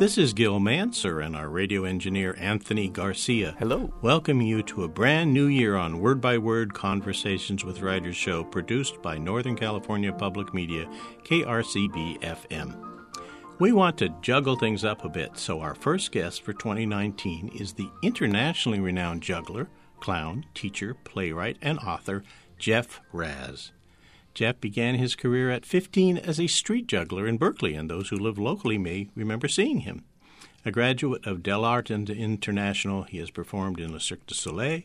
This is Gil Mansergh and our radio engineer Anthony Garcia. Hello. Welcome you to a brand new year on Word by Word Conversations with Writers show produced by Northern California Public Media, KRCB FM. We want to juggle things up a bit, so our first guest for 2019 is the internationally renowned juggler, clown, teacher, playwright, and author Jeff Raz. Jeff began his career at 15 as a street juggler in Berkeley, and those who live locally may remember seeing him. A graduate of Dell'Arte International, he has performed in Le Cirque du Soleil,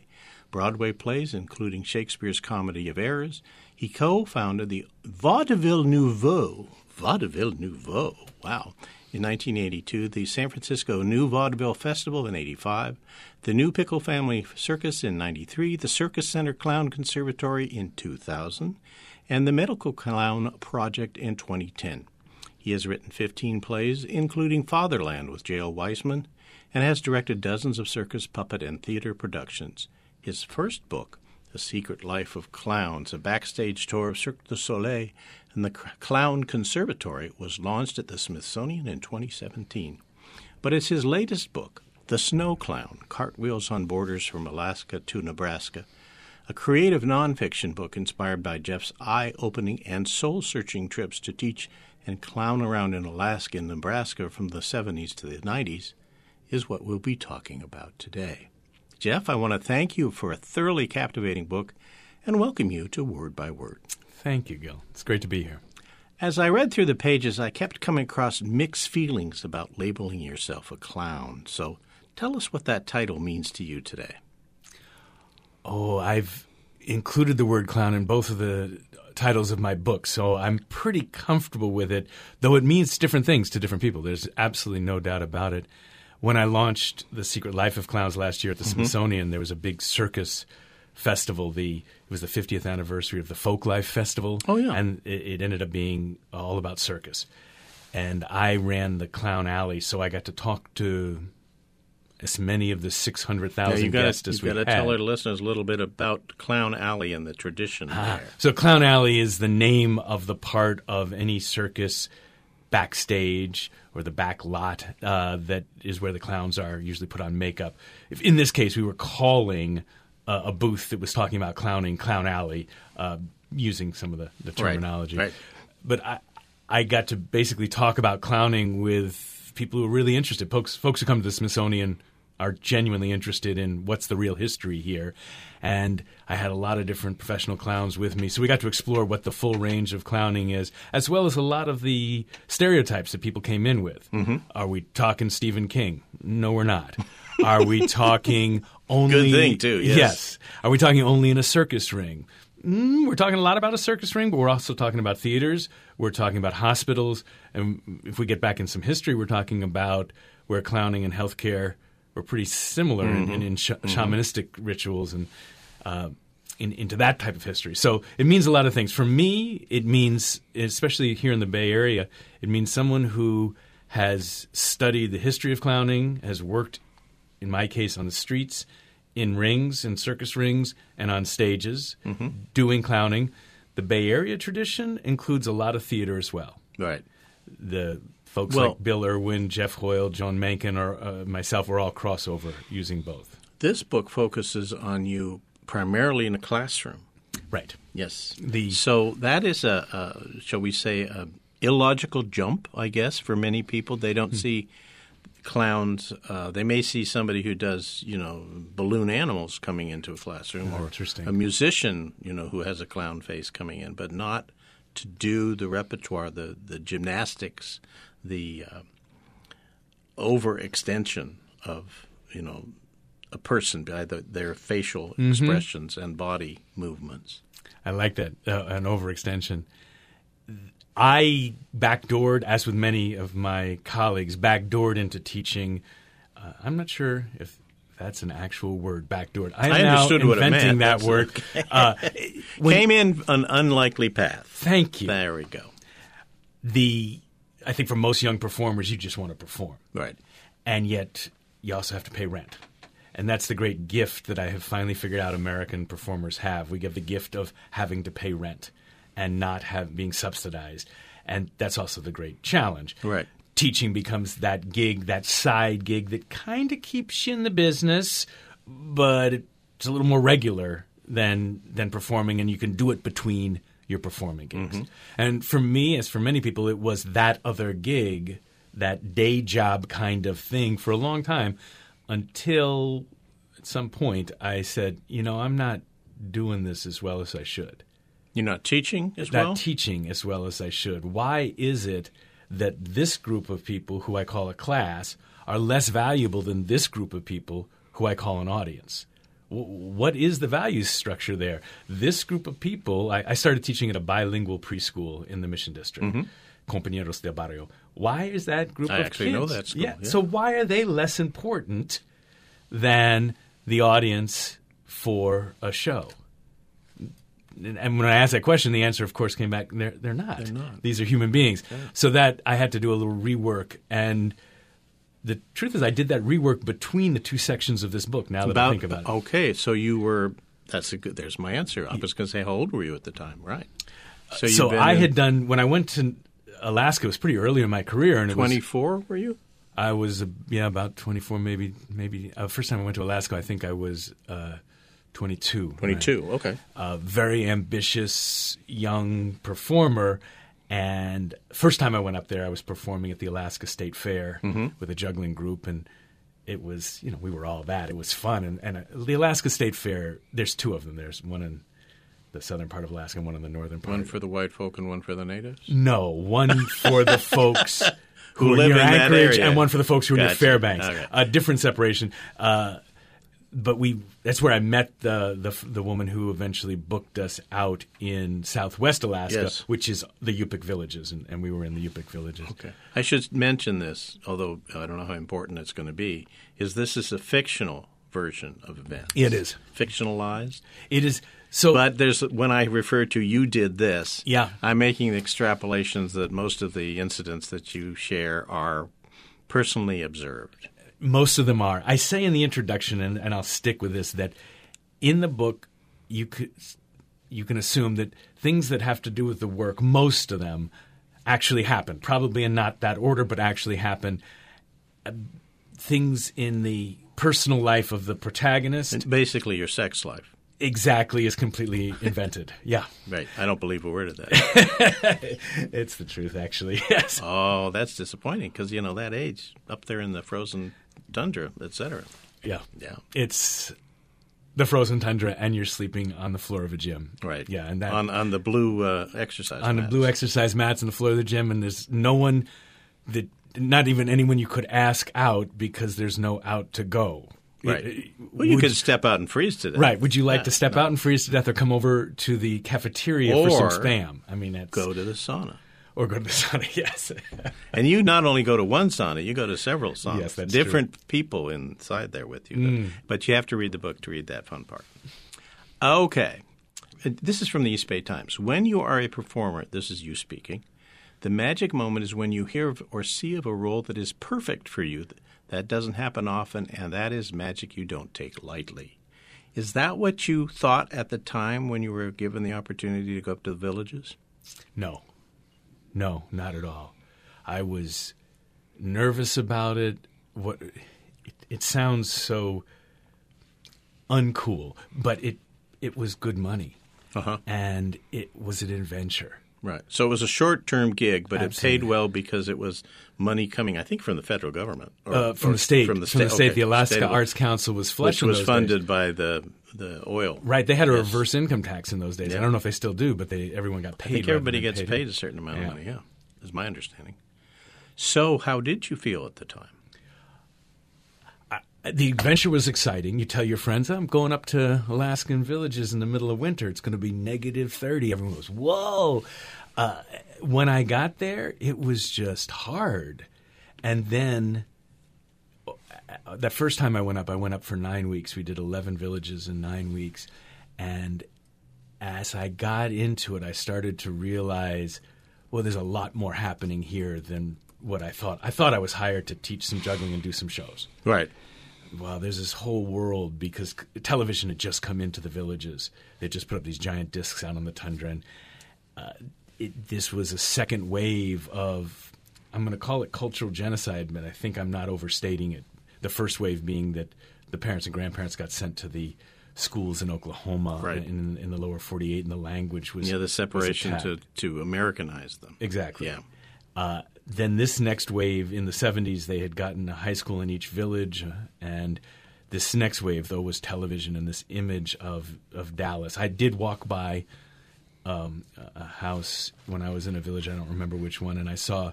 Broadway plays, including Shakespeare's Comedy of Errors. He co founded the Vaudeville Nouveau. Vaudeville Nouveau, wow. In 1982, the San Francisco New Vaudeville Festival in 85, the New Pickle Family Circus in 93, the Circus Center Clown Conservatory in 2000, and the Medical Clown Project in 2010. He has written 15 plays, including Fatherland with J.L. Weisman, and has directed dozens of circus, puppet, and theater productions. His first book, The Secret Life of Clowns, a backstage tour of Cirque du Soleil and the Clown Conservatory, was launched at the Smithsonian in 2017. But it's his latest book, The Snow Clown Cartwheels on Borders from Alaska to Nebraska, a creative nonfiction book inspired by Jeff's eye opening and soul searching trips to teach and clown around in Alaska and Nebraska from the 70s to the 90s, is what we'll be talking about today. Jeff, I want to thank you for a thoroughly captivating book and welcome you to Word by Word. Thank you, Gil. It's great to be here. As I read through the pages, I kept coming across mixed feelings about labeling yourself a clown. So tell us what that title means to you today. Oh, I've included the word clown in both of the titles of my book, so I'm pretty comfortable with it, though it means different things to different people. There's absolutely no doubt about it. When I launched The Secret Life of Clowns last year at the mm-hmm. Smithsonian, there was a big circus festival. The it was the 50th anniversary of the Folk Life Festival. Oh yeah, and it, it ended up being all about circus. And I ran the Clown Alley, so I got to talk to as many of the 600,000 yeah, guests as we had. You've got to tell our listeners a little bit about Clown Alley and the tradition ah, there. So Clown Alley is the name of the part of any circus backstage or the back lot uh, that is where the clowns are usually put on makeup. If in this case, we were calling uh, a booth that was talking about clowning Clown Alley uh, using some of the, the terminology. Right, right. But I, I got to basically talk about clowning with people who are really interested. Folks, folks who come to the Smithsonian are genuinely interested in what's the real history here. And I had a lot of different professional clowns with me. So we got to explore what the full range of clowning is, as well as a lot of the stereotypes that people came in with. Mm-hmm. Are we talking Stephen King? No, we're not. Are we talking only. Good thing, too, yes. yes. Are we talking only in a circus ring? Mm, we're talking a lot about a circus ring, but we're also talking about theaters. We're talking about hospitals. And if we get back in some history, we're talking about where clowning and healthcare were pretty similar mm-hmm. in, in, sh- mm-hmm. shamanistic rituals and uh, in, into that type of history. So it means a lot of things. For me, it means, especially here in the Bay Area, it means someone who has studied the history of clowning, has worked, in my case, on the streets in rings, in circus rings, and on stages mm-hmm. doing clowning. The Bay Area tradition includes a lot of theater as well. Right. The folks well, like Bill Irwin, Geoff Hoyle, Joan Mankin, or uh, myself were all crossover using both. This book focuses on you primarily in a classroom. Right. Yes. The so that is a, a shall we say, a illogical jump, I guess, for many people. They don't mm-hmm. see clowns. Uh, they may see somebody who does, you know, balloon animals coming into a classroom, oh, or a musician, you know, who has a clown face coming in, but not to do the repertoire, the the gymnastics, the uh, overextension of, you know, a person by the, their facial mm-hmm. expressions and body movements. I like that uh, an overextension. I backdoored, as with many of my colleagues, backdoored into teaching. Uh, I'm not sure if that's an actual word, backdoored. I I understood now what it meant. that word. Okay. Uh, when, Came in an unlikely path. Thank you. There we go. The I think for most young performers, you just want to perform, right? And yet you also have to pay rent. And that's the great gift that I have finally figured out American performers have. We get the gift of having to pay rent and not have being subsidized. And that's also the great challenge. Right. teaching becomes that gig, that side gig that kind of keeps you in the business, but it's a little more regular than than performing, and you can do it between your performing gigs. Mm-hmm. And for me, as for many people, it was that other gig, that day job kind of thing for a long time, until at some point I said, you know, I'm not doing this as well as I should You're not teaching as not well? Not teaching as well as I should. Why is it that this group of people, who I call a class, are less valuable than this group of people, who I call an audience? What is the value structure there? This group of people, I, I started teaching at a bilingual preschool in the Mission District, Compañeros de Barrio. Why is that group Mm-hmm. I of actually kids? know that school, yeah. So why are they less important than the audience for a show? And when I asked that question, the answer, of course, came back: they're they're not. They're not. These are human beings. So that I had to do a little rework. And the truth is, I did that rework between the two sections of this book. Now that I think about it, Okay, so you were. That's a good. There's my answer. I was going to say, how old were you at the time? Right. So, so I in had done when I went to Alaska. It was pretty early in my career, and 24. Were you? I was uh, yeah about twenty four, maybe maybe. Uh, first time I went to Alaska, I think I was uh, twenty two. 22. Okay. a very ambitious young performer. And first time I went up there, I was performing at the Alaska State Fair with a juggling group, and it was you know we were all that. It was fun, and, and uh, the Alaska State Fair. There's two of them. There's one in the southern part of Alaska and one in the northern part. One for the white folk and one for the natives. no, one for the folks who, Who live in Anchorage, and one for the folks who are near Gotcha. Fairbanks. Okay. A different separation. Uh, but we that's where I met the, the the woman who eventually booked us out in Southwest Alaska, Yes. which is the Yupik villages, and, and we were in the Yupik villages. Okay. I should mention this, although I don't know how important it's going to be. Is this is a fictional version of events? It is. fictionalized. It is so. But there's when I refer to you did this, Yeah. I'm making the extrapolations that most of the incidents that you share are personally observed. Most of them are. I say in the introduction, and, and I'll stick with this, that in the book you could you can assume that things that have to do with the work, most of them, actually happen. Probably in not that order, but actually happen. Uh, things in the personal life of the protagonist Basically, your sex life. exactly is completely invented. Yeah, Right. I don't believe a word of that. it's the truth, actually. Yes. oh, that's disappointing because you know that age up there in the frozen tundra, etc. Yeah. Yeah. It's the frozen tundra, and you're sleeping on the floor of a gym. Right. Yeah, and that on on the blue uh, exercise on the mats. blue exercise mats on the floor of the gym, and there's no one that, not even anyone you could ask out because there's no out to go. Right. It- well, you would- could step out and freeze to death. Right. Would you like Yeah, to step no. out and freeze to death, or come over to the cafeteria for some spam? I mean, Go to the sauna. Or go to the sauna. Yes. And you not only go to one sauna, you go to several saunas. Yes, that's Different people inside there with you. Mm. But, but you have to read the book to read that fun part. Okay. Uh, This is from the East Bay Times. When you are a performer, this is you speaking, the magic moment is when you hear of or see of a role that is perfect for you. That doesn't happen often, and that is magic you don't take lightly. Is that what you thought at the time when you were given the opportunity to go up to the villages? No, no, not at all. I was nervous about it. What it, it sounds so uncool, but it it was good money, Uh-huh. and it was an adventure. Right. So it was a short term gig, but it paid well because it was money coming, I think, from the federal government. Or, Uh, from or the state, From the state, state. okay. the Alaska State Arts Council was Which was funded days. by the, the oil. Right, they had a Yes. reverse income tax in those days. I don't know if they still do, but they everyone got paid. I think everybody gets paid paid a certain amount Yeah. of money, yeah, is my understanding. So, how did you feel at the time? the adventure was exciting. You tell your friends, I'm going up to Alaskan villages in the middle of winter. It's going to be negative 30. Everyone goes, whoa. Uh, when I got there, it was just hard. And then that first time I went up, I went up for nine weeks. We did 11 villages in nine weeks. And as I got into it, I started to realize, well, there's a lot more happening here than what I thought. I thought I was hired to teach some juggling and do some shows Right. wow, there's this whole world because television had just come into the villages. They just put up these giant discs out on the tundra, and uh, it, this was a second wave of I'm going to call it cultural genocide, but I think I'm not overstating it. The first wave being that the parents and grandparents got sent to the schools in Oklahoma Right. in, in the lower 48, and the language was Yeah, the separation to, to Americanize them. exactly. Yeah. Uh, then this next wave in the 70s, they had gotten a high school in each village, uh, and this next wave though was television and this image of of Dallas. I did walk by um, a a house when I was in a village. I don't remember which one, and I saw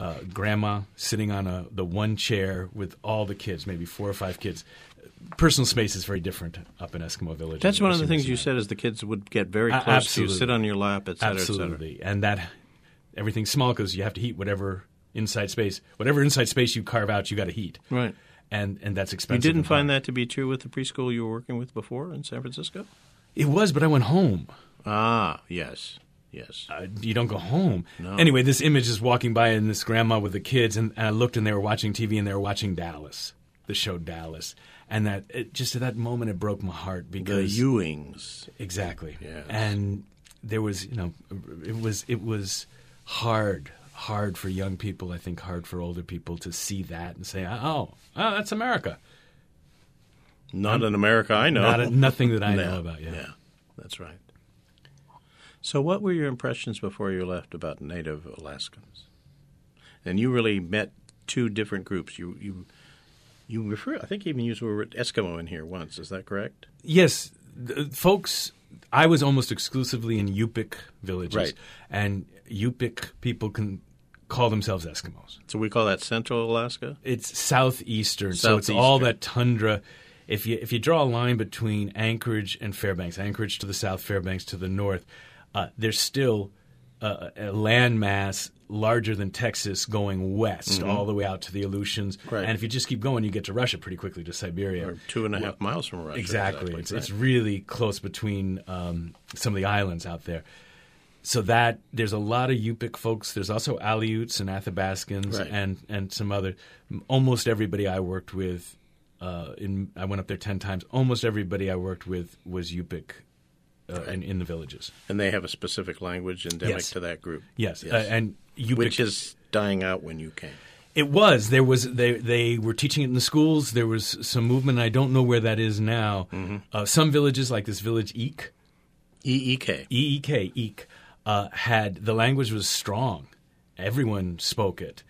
uh, grandma sitting on a the one chair with all the kids, maybe four or five kids. Personal space is very different up in Eskimo village. That's one of the things you said is the kids would get very close to you, sit on your lap, et cetera, et cetera. And that everything's small because you have to heat whatever inside space, whatever inside space you carve out, you got to heat, Right. and and that's expensive. You didn't find that to be true with the preschool you were working with before in San Francisco? It was, but I went home. Ah, yes. Yes. Uh, you don't go home. No. Anyway, this image is walking by and this grandma with the kids, and, and I looked and they were watching TV and they were watching Dallas, the show Dallas, and that it, just at that moment it broke my heart the because Ewings. Exactly. Yes. And there was, you know, it was it was hard, hard for young people. I think hard for older people to see that and say, "Oh, oh, that's America." Not in America, I know. Not a, nothing that I No. know about. Yeah. Yeah, that's right. So, what were your impressions before you left about Native Alaskans? And you really met two different groups. You you you refer. I think you even used the word Eskimo in here once. Is that correct? Yes, th- folks. I was almost exclusively in Yupik villages, Right. and Yupik people can call themselves Eskimos. So we call that Central Alaska. It's southeastern, so it's all that tundra. If you if you draw a line between Anchorage and Fairbanks, Anchorage to the south, Fairbanks to the north, uh, there's still uh, a landmass larger than Texas going west, all the way out to the Aleutians. Mm-hmm. Right. And if you just keep going, you get to Russia pretty quickly to Siberia. Or two and a half miles from Russia. Exactly. It's, right. it's really close between um, some of the islands out there. So that there's a lot of Yupik folks. There's also Aleuts and Athabascans Right. and and some other. Almost everybody I worked with, uh, in I went up there ten times. Almost everybody I worked with was Yupik, uh, in, in the villages. and they have a specific language endemic Yes. to that group. Yes, Uh, and Yupik. which is dying out when you came. It was. There was. They they were teaching it in the schools. There was some movement. I don't know where that is now. Mm-hmm. Uh, some villages, like this village Eek, EEK. EEK, Eek, uh, had the language was strong. Everyone spoke it.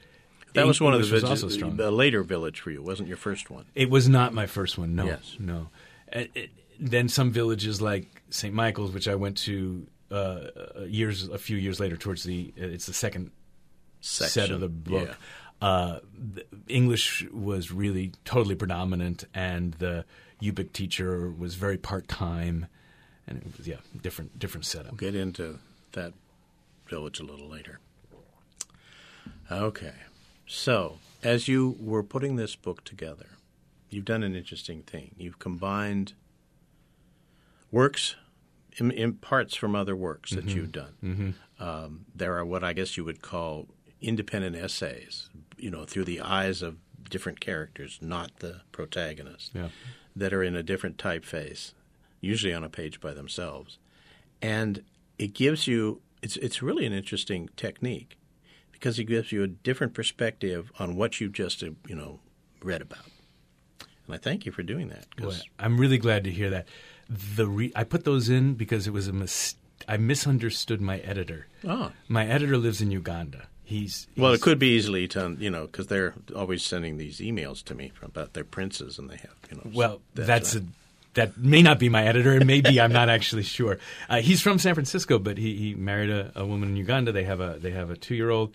That was one of the villages, also strong. a later village for you. wasn't your first one. It was not my first one. No, Yes. no. Uh, it- then some villages like St. Michael's, which I went to uh, uh, years, a few years later, towards the. Uh, it's the second set of the book. Yeah. Uh, the English was really totally predominant, and the Yupik teacher was very part time, and it was yeah different different setup. Get into that village a little later. Okay. So, as you were putting this book together, you've done an interesting thing. You've combined works, in, in parts from other works that you've done. Um, there are what I guess you would call independent essays, you know, through the eyes of different characters, not the protagonist, Yeah. that are in a different typeface, usually on a page by themselves. And it gives you, it's, it's really an interesting technique because it gives you a different perspective on what you've just, uh, you know, read about. And I thank you for doing that. Boy, I'm really glad to hear that. The re- I put those in because it was a mis- I misunderstood my editor. Oh. My editor lives in Uganda. He's, Well, it could be easily done, you know, because they're always sending these emails to me about their princes, and they have, you know. Well, that's, a, that may not be my editor, and maybe I'm not actually sure. Uh, he's from San Francisco, but he, he married a, a woman in Uganda. They have a they have a two year old,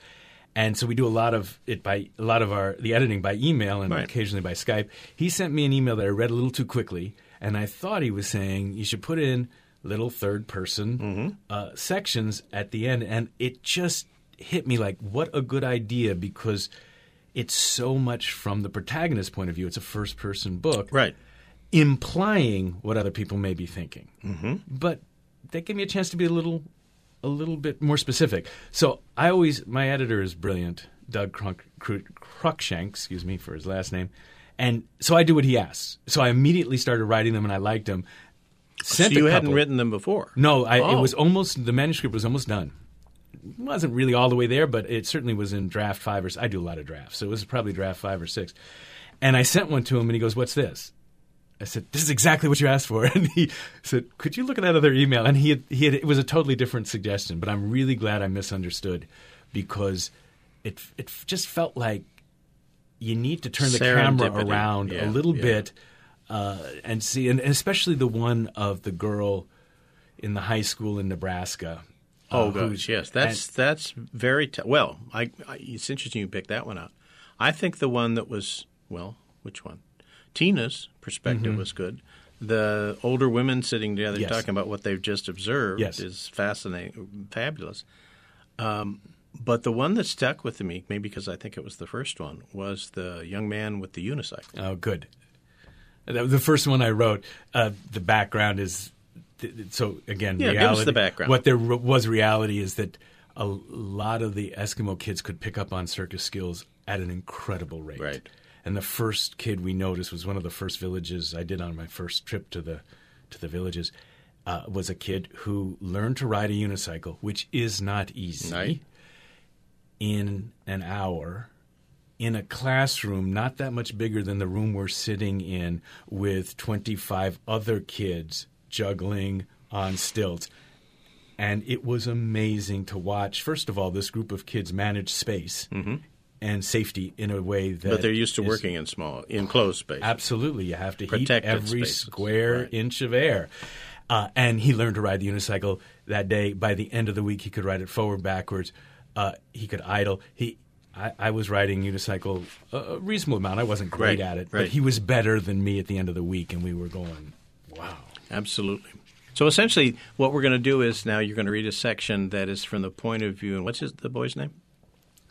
and so we do a lot of it by a lot of our the editing by email and Right. occasionally by Skype. He sent me an email that I read a little too quickly, and I thought he was saying you should put in little third person Mm-hmm. uh, sections at the end, and it just hit me like what a good idea because. It's so much from the protagonist's point of view. It's a first person book right. implying what other people may be thinking. Mm-hmm. But that gave me a chance to be a little, a little bit more specific. So I always, my editor is brilliant, Doug Crunk, Cru- Cruikshank, excuse me for his last name, and so I do what he asks. So I immediately started writing them, and I liked them. So Sent you hadn't written them before? No, I, it Oh. was almost the manuscript was almost done. It wasn't really all the way there, but it certainly was in draft five or I do a lot of drafts, so it was probably draft five or six. And I sent one to him, and he goes, "What's this?" I said, "This is exactly what you asked for." And he said, "Could you look at that other email?" And he had, he had, it was a totally different suggestion, but I'm really glad I misunderstood because it it just felt like you need to turn the camera around Yeah, a little yeah. bit uh, and see, and especially the one of the girl in the high school in Nebraska. Oh uh, gosh, yes, that's that's very t- well. I, I it's interesting you picked that one out. I think the one that was well, which one? Tina's perspective was good. The older women sitting together Mm-hmm. Yes. talking about what they've just observed Yes. is fascinating, fabulous. Um, but the one that stuck with me, maybe because I think it was the first one, was the young man with the unicycle. Oh, good. The first one I wrote. Uh, the background is so again. Yeah, give us the background. What there was reality is that a lot of the Eskimo kids could pick up on circus skills at an incredible rate. Right. And the first kid we noticed was one of the first villages I did on my first trip to the to the villages. Uh, was a kid who learned to ride a unicycle, which is not easy Right. in an hour in a classroom not that much bigger than the room we're sitting in with 25 other kids juggling on stilts. And it was amazing to watch, first of all, this group of kids manage space and safety in a way that. But they're used to is- working in small, enclosed space. Absolutely. You have to Protected heat every spaces. square Right. inch of air. Uh, and he learned to ride the unicycle that day. By the end of the week, he could ride it forward, backwards. Uh, he could idle. He, I, I was riding unicycle a, a reasonable amount. I wasn't great Right, at it, right. but he was better than me at the end of the week, and we were going, wow. Absolutely. So essentially, what we're going to do is now you're going to read a section that is from the point of view, and what's his, the boy's name?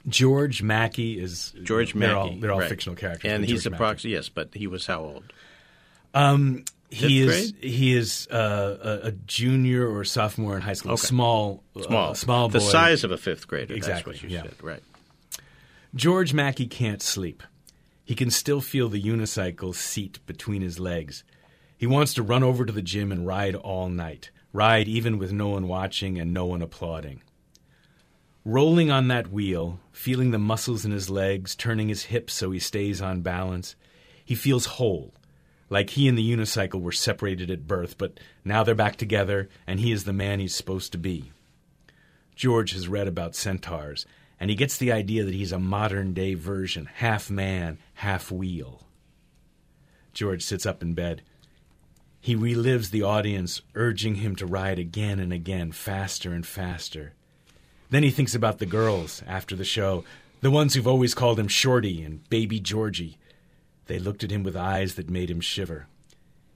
George Mackey is George they're Mackey. All, they're all right. fictional characters, and he's George approximately yes, but he was how old? He Fifth is he is uh, a, a junior or sophomore in high school. Okay. Small, Small, uh, small boy. the size of a fifth grader. Exactly, That's what you yeah. said, right? George Mackey can't sleep. He can still feel the unicycle seat between his legs. He wants to run over to the gym and ride all night, ride even with no one watching and no one applauding. Rolling on that wheel, feeling the muscles in his legs, turning his hips so he stays on balance, he feels whole, like he and the unicycle were separated at birth, but now they're back together and he is the man he's supposed to be. George has read about centaurs, and he gets the idea that he's a modern day version, half man, half wheel. George sits up in bed. He relives the audience urging him to ride again and again, faster and faster. Then he thinks about the girls after the show, the ones who've always called him Shorty and Baby Georgie. They looked at him with eyes that made him shiver.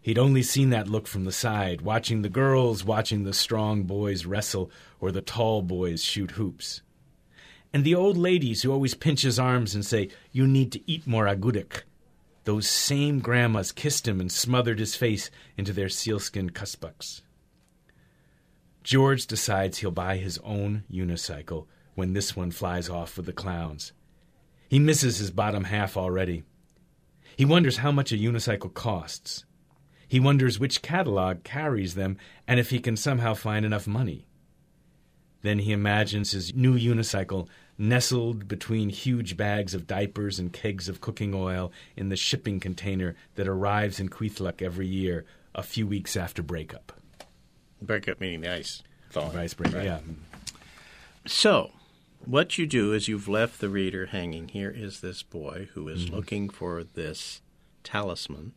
He'd only seen that look from the side, watching the girls, watching the strong boys wrestle, or the tall boys shoot hoops. And the old ladies who always pinch his arms and say, You need to eat more agudik. Those same grandmas kissed him and smothered his face into their sealskin kuspuks. George decides he'll buy his own unicycle when this one flies off with the clowns. He misses his bottom half already. He wonders how much a unicycle costs. He wonders which catalog carries them and if he can somehow find enough money. Then he imagines his new unicycle nestled between huge bags of diapers and kegs of cooking oil in the shipping container that arrives in Kwethluk every year a few weeks after breakup. Breakup meaning the ice thawing. Vice breakup, Right. yeah. So, what you do is you've left the reader hanging. Here is this boy who is Mm-hmm. looking for this talisman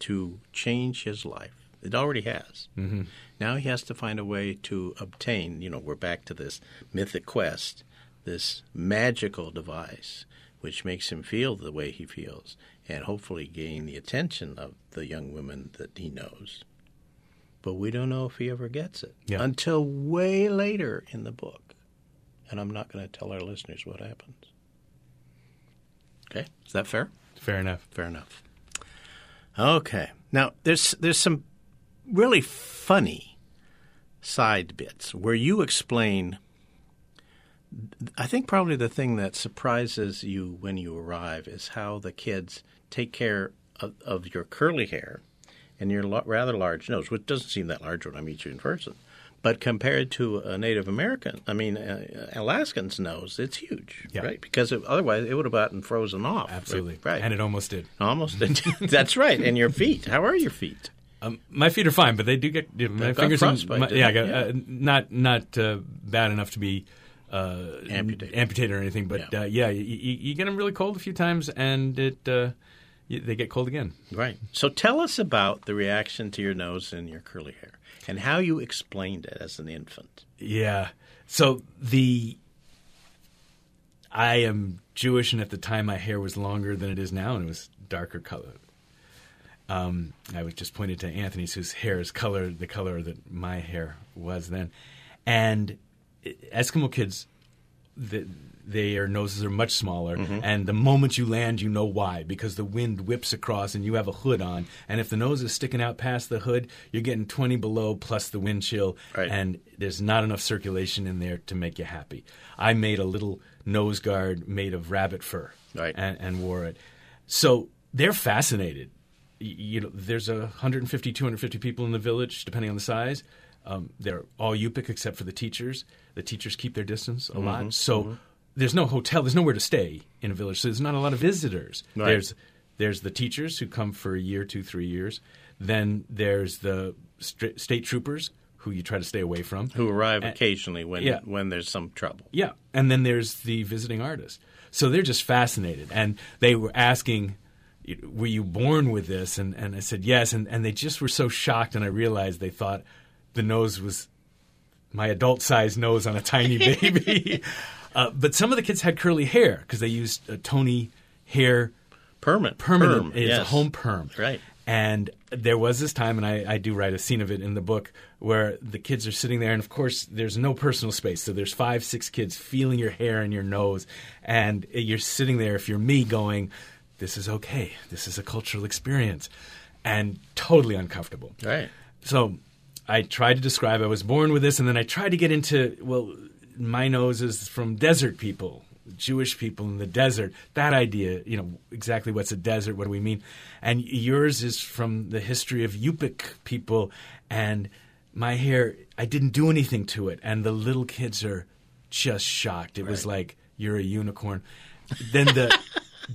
to change his life. It already has. Mm-hmm. Now he has to find a way to obtain, you know, we're back to this mythic quest, this magical device which makes him feel the way he feels and hopefully gain the attention of the young women that he knows. But we don't know if he ever gets it Yeah. until way later in the book. And I'm not going to tell our listeners what happens. Okay? Is that fair? Fair enough. Fair enough. Okay. Now there's there's some really funny side bits where you explain I think probably the thing that surprises you when you arrive is how the kids take care of, of your curly hair and your lo- rather large nose, which doesn't seem that large when I meet you in person. But compared to a Native American, I mean, uh, Alaskan's nose, it's huge, Yeah. right? Because it, otherwise it would have gotten frozen off. Absolutely. Right. And it almost did. Almost. did. That's right. And your feet. How are your feet? Um, my feet are fine, but they do get my They've got fingers. frostbite, my- yeah, I they? got, uh, not not uh, bad enough to be uh, Amputated. amputated or anything, but Yeah. yeah, uh, yeah you, you, get them really cold a few times, and it uh, they get cold again. Right. So tell us about the reaction to your nose and your curly hair and how you explained it as an infant. Yeah. So the I am Jewish, and at the time my hair was longer than it is now, and it was darker color. Um, I was just pointed to Anthony's, whose hair is colored the color that my hair was then, and Eskimo kids, the, their noses are much smaller, and the moment you land, you know why because the wind whips across, and you have a hood on, and if the nose is sticking out past the hood, you're getting 20 below plus the wind chill, Right. and there's not enough circulation in there to make you happy. I made a little nose guard made of rabbit fur, Right. and, and wore it. So they're fascinated. You know, there's a 150, 250 people in the village, depending on the size. Um, they're all Yupik except for the teachers. The teachers keep their distance a Mm-hmm. lot. So there's no hotel. There's nowhere to stay in a village. So there's not a lot of visitors. Right. There's there's the teachers who come for a year, two, three years. Then there's the st- state troopers who you try to stay away from. Who arrive occasionally when yeah. when there's some trouble. Yeah, and then there's the visiting artist. So they're just fascinated, and they were asking, "Were you born with this?" And and I said yes, and and they just were so shocked, and I realized they thought the nose was my adult-sized nose on a tiny baby. Uh, but some of the kids had curly hair because they used uh, Toni hair Permanent. permanent. Perm, It's a home perm. Right. And there was this time, and I, I do write a scene of it in the book, where the kids are sitting there, and of course, there's no personal space. So there's five, six kids feeling your hair and your nose, and you're sitting there, if you're me, going, This is okay. This is a cultural experience, and totally uncomfortable. Right. So I tried to describe I was born with this, and then I tried to get into well, my nose is from desert people, Jewish people in the desert. That idea, you know, exactly what's a desert? What do we mean? And yours is from the history of Yupik people, and my hair. I didn't do anything to it, and the little kids are just shocked. It was like you're a unicorn. Then the.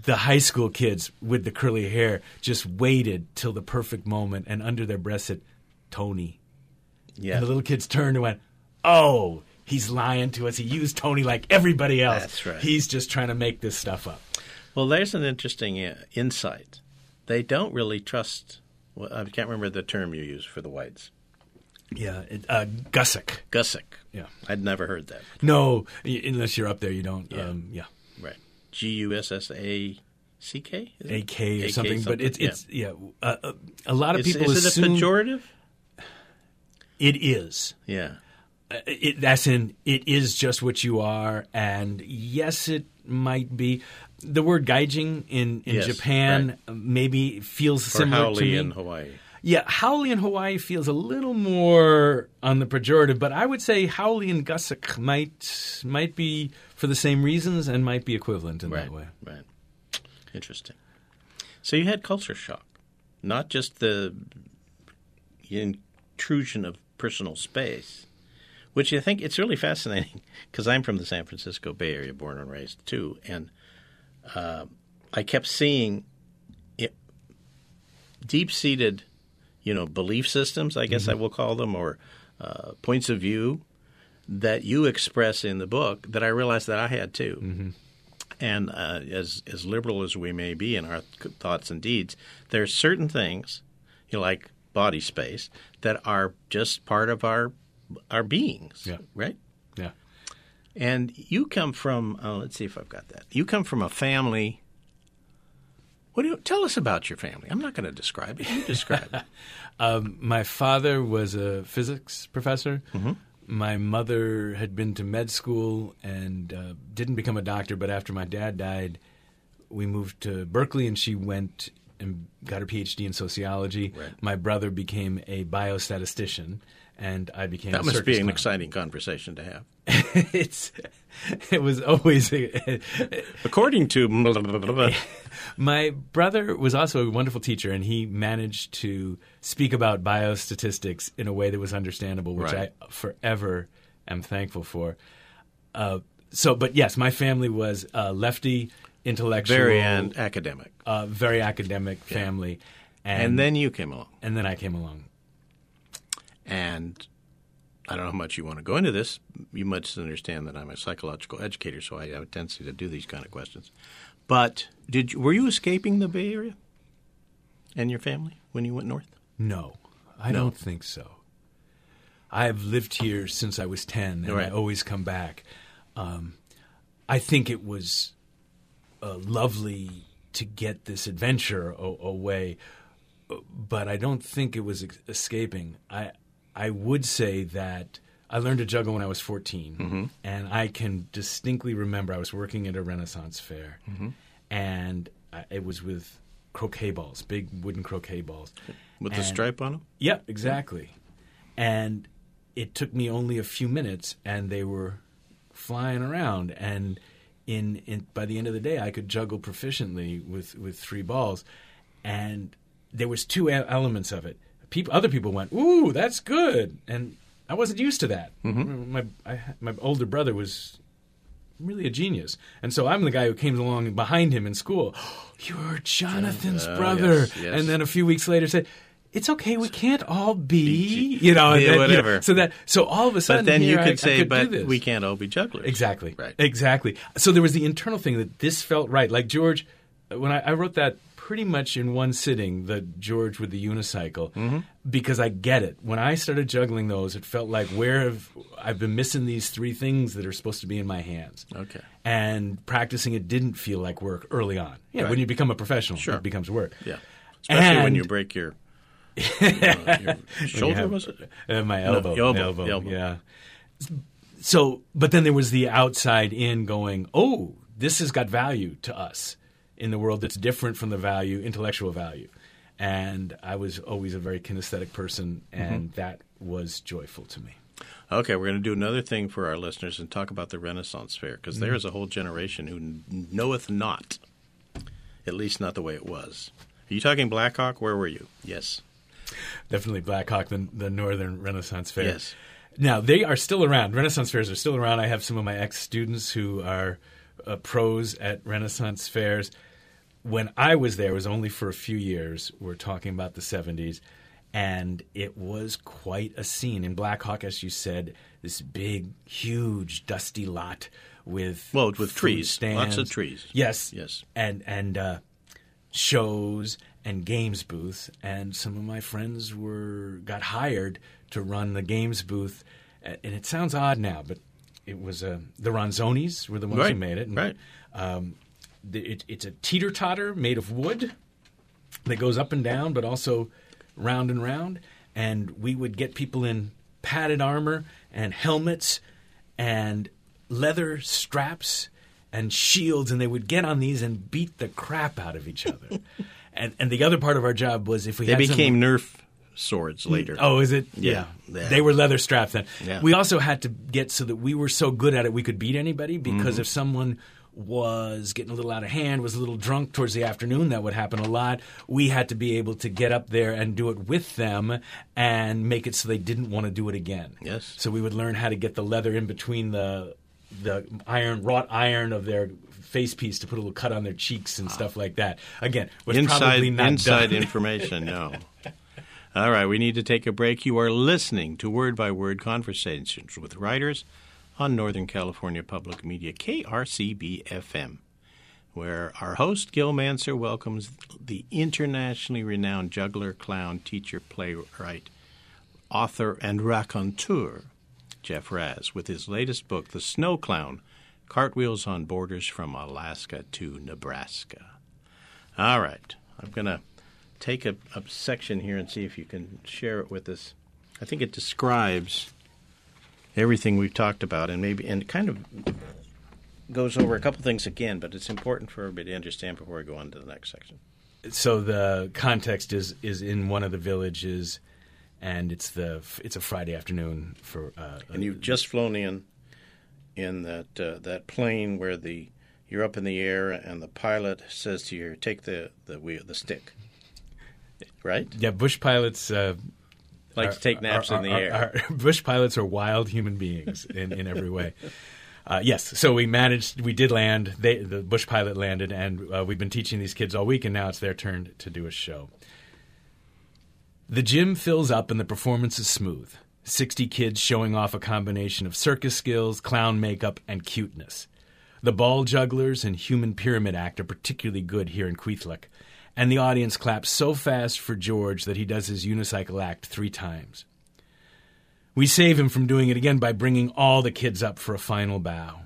The high school kids with the curly hair just waited till the perfect moment and under their breath said, Toni, Yeah. and the little kids turned and went, "Oh, he's lying to us. He used Toni like everybody else. That's right. He's just trying to make this stuff up." Well, there's an interesting uh, insight. They don't really trust. Well, I can't remember the term you use for the whites. Yeah, it, uh, Gussack. Gussack. Yeah. I'd never heard that. No, unless you're up there, you don't. Yeah. Um, yeah, Right. G U S S A C K. It? AK or something. But it's it's yeah. Uh, uh, a lot of Is, people is it a pejorative? it is. Yeah. Uh, It, that's in it is just what you are, and yes, it might be. The word gaijin in in Yes, Japan right. maybe feels Or similar haole to me. in Hawaii. Yeah, haole in Hawaii feels a little more on the pejorative, but I would say haole and Gussack might might be for the same reasons and might be equivalent in Right. that way. Right. Interesting. So you had culture shock, not just the intrusion of personal space, which I think it's really fascinating because I'm from the San Francisco Bay Area, born and raised too, and uh, I kept seeing deep-seated, you know, belief systems. I guess I will call them, or uh, points of view that you express in the book that I realized that I had too. And uh, as as liberal as we may be in our th- thoughts and deeds, there are certain things, you know, like body space, that are just part of our our beings, Yeah. right? Yeah. And you come from uh, let's see if I've got that. You come from a family. What do you tell us about your family? I'm not going to describe it. You describe it. Um, my father was a physics professor. Mm-hmm. My mother had been to med school and uh, didn't become a doctor, but after my dad died, we moved to Berkeley and she went and got her PhD in sociology. Right. My brother became a biostatistician and I became. That must be an clown. exciting conversation to have. it's it was always According to my brother was also a wonderful teacher and he managed to speak about biostatistics in a way that was understandable which Right. I forever am thankful for uh, so but yes my family was uh, lefty intellectual very and academic, uh, very academic family and, and then you came along, and then I came along and I don't know how much you want to go into this. You must understand that I'm a psychological educator, so I have a tendency to do these kind of questions. But did you, were you escaping the Bay Area and your family when you went north? No, I No. don't think so. I have lived here since I was 10, and Right. I always come back. Um, I think it was uh, lovely to get this adventure a- away, but I don't think it was ex- escaping. I I would say that I learned to juggle when I was 14, mm-hmm. and I can distinctly remember I was working at a Renaissance fair, mm-hmm. and I, it was with croquet balls, big wooden croquet balls. With the stripe on them? Yep, exactly. And it took me only a few minutes, and they were flying around. And in, in by the end of the day, I could juggle proficiently with with three balls. And there was two elements of it. People, other people went, "Ooh, that's good," and I wasn't used to that. Mm-hmm. My I, my older brother was really a genius. And so I'm the guy who came along behind him in school. You're Jonathan's Oh, brother. yes, yes. And then a few weeks later said, it's okay. We can't all be, you know, Yeah, and then, you know, whatever. so that, so all of a sudden, But then you could I- I say, could but we can't all be jugglers. Exactly. Right. Exactly. So there was the internal thing that this felt right. Like George, when I, I wrote that pretty much in one sitting, the George with the unicycle, Mm-hmm. because I get it. When I started juggling those, it felt like where have I've been missing these three things that are supposed to be in my hands. Okay. And practicing it didn't feel like work early on. Yeah, Right. when you become a professional, Sure. it becomes work. Yeah. Especially when you break your, uh, your shoulder, have- was it? Uh, my elbow, elbow, elbow, elbow. yeah. So, but then there was the outside in going, oh, this has got value to us in the world that's different from the value, intellectual value. And I was always a very kinesthetic person, and Mm-hmm. that was joyful to me. Okay, we're going to do another thing for our listeners and talk about the Renaissance Fair because Mm-hmm. there is a whole generation who knoweth not, at least not the way it was. Are you talking Black Hawk? Where were you? Yes. Definitely Black Hawk, the, the Northern Renaissance Fair. Yes. Now they are still around. Renaissance fairs are still around. I have some of my ex students who are uh, pros at Renaissance fairs. When I was there, it was only for a few years. We're talking about the '70s, and it was quite a scene in Black Hawk, as you said. This big, huge, dusty lot with Well, with trees. stands. Lots of trees. Yes, Yes. and and uh, shows and games booths, and some of my friends were got hired to run the games booth. And it sounds odd now, but it was uh, the Ronzonis were the ones who made it. And, right. Um, it, it's a teeter totter made of wood that goes up and down, but also round and round. And we would get people in padded armor and helmets and leather straps and shields, and they would get on these and beat the crap out of each other. and and the other part of our job was if we They had some- became Nerf swords later. Oh, is it? Yeah. Yeah. They were leather strapped then. Yeah. We also had to get so that we were so good at it we could beat anybody Mm-hmm. because if someone was getting a little out of hand, was a little drunk towards the afternoon, that would happen a lot. We had to be able to get up there and do it with them and make it so they didn't want to do it again. Yes. So we would learn how to get the leather in between the the iron wrought iron of their face piece to put a little cut on their cheeks and stuff like that. Again, was inside probably not inside done. information. No. All right, we need to take a break. You are listening to Word by Word Conversations with Writers on Northern California Public Media, KRCB FM, where our host, Gil Mansergh, welcomes the internationally renowned juggler, clown, teacher, playwright, author, and raconteur, Jeff Raz, with his latest book, The Snow Clown Cartwheels on Borders from Alaska to Nebraska. All right. I'm going to take a, a section here and see if you can share it with us. I think it describes everything we've talked about and maybe and kind of goes over a couple things again, but it's important for everybody to understand before we go on to the next section. so the context is is in one of the villages and it's the it's a Friday afternoon for. Uh, and you've just flown in in that uh, that plane where the you're up in the air and the pilot says to you, "Take the the wheel, the stick." Right? Yeah, bush pilots uh, like are, to take naps are, in the are, air. bush pilots are wild human beings in, in every way. Uh, yes, so we managed. We did land. They, the bush pilot landed, and uh, we've been teaching these kids all week, and now it's their turn to do a show. The gym fills up, and the performance is smooth. Sixty kids showing off a combination of circus skills, clown makeup, and cuteness. The ball jugglers and human pyramid act are particularly good here in Kwethluk, and the audience claps so fast for George that he does his unicycle act three times. We save him from doing it again by bringing all the kids up for a final bow.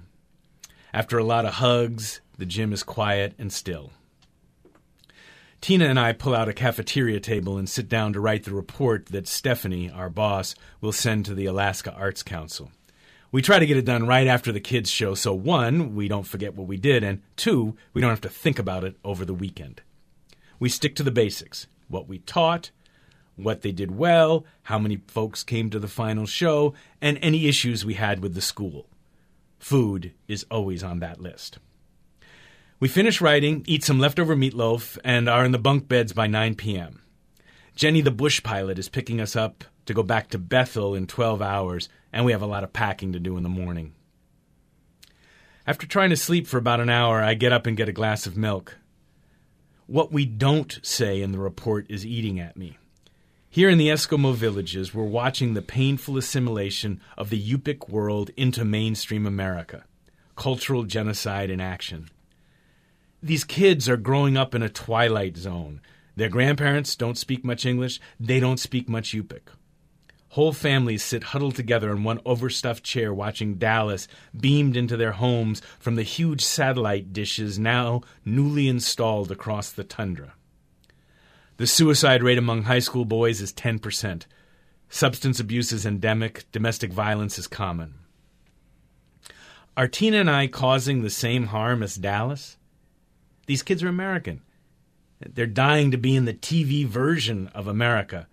After a lot of hugs, the gym is quiet and still. Tina and I pull out a cafeteria table and sit down to write the report that Stephanie, our boss, will send to the Alaska Arts Council. We try to get it done right after the kids' show, so one, we don't forget what we did, and two, we don't have to think about it over the weekend. We stick to the basics what we taught, what they did well, how many folks came to the final show, and any issues we had with the school. Food is always on that list. We finish writing, eat some leftover meatloaf, and are in the bunk beds by 9 p.m. Jenny the bush pilot is picking us up to go back to Bethel in 12 hours, and we have a lot of packing to do in the morning. After trying to sleep for about an hour, I get up and get a glass of milk. What we don't say in the report is eating at me. Here in the Eskimo villages, we're watching the painful assimilation of the Yupik world into mainstream America. Cultural genocide in action. These kids are growing up in a twilight zone. Their grandparents don't speak much English, they don't speak much Yupik. Whole families sit huddled together in one overstuffed chair watching Dallas beamed into their homes from the huge satellite dishes now newly installed across the tundra. The suicide rate among high school boys is 10%. Substance abuse is endemic, domestic violence is common. Are Tina and I causing the same harm as Dallas? These kids are American. They're dying to be in the TV version of America.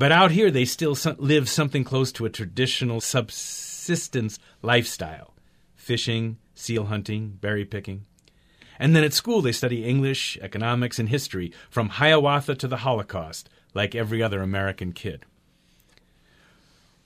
But out here, they still live something close to a traditional subsistence lifestyle fishing, seal hunting, berry picking. And then at school, they study English, economics, and history from Hiawatha to the Holocaust, like every other American kid.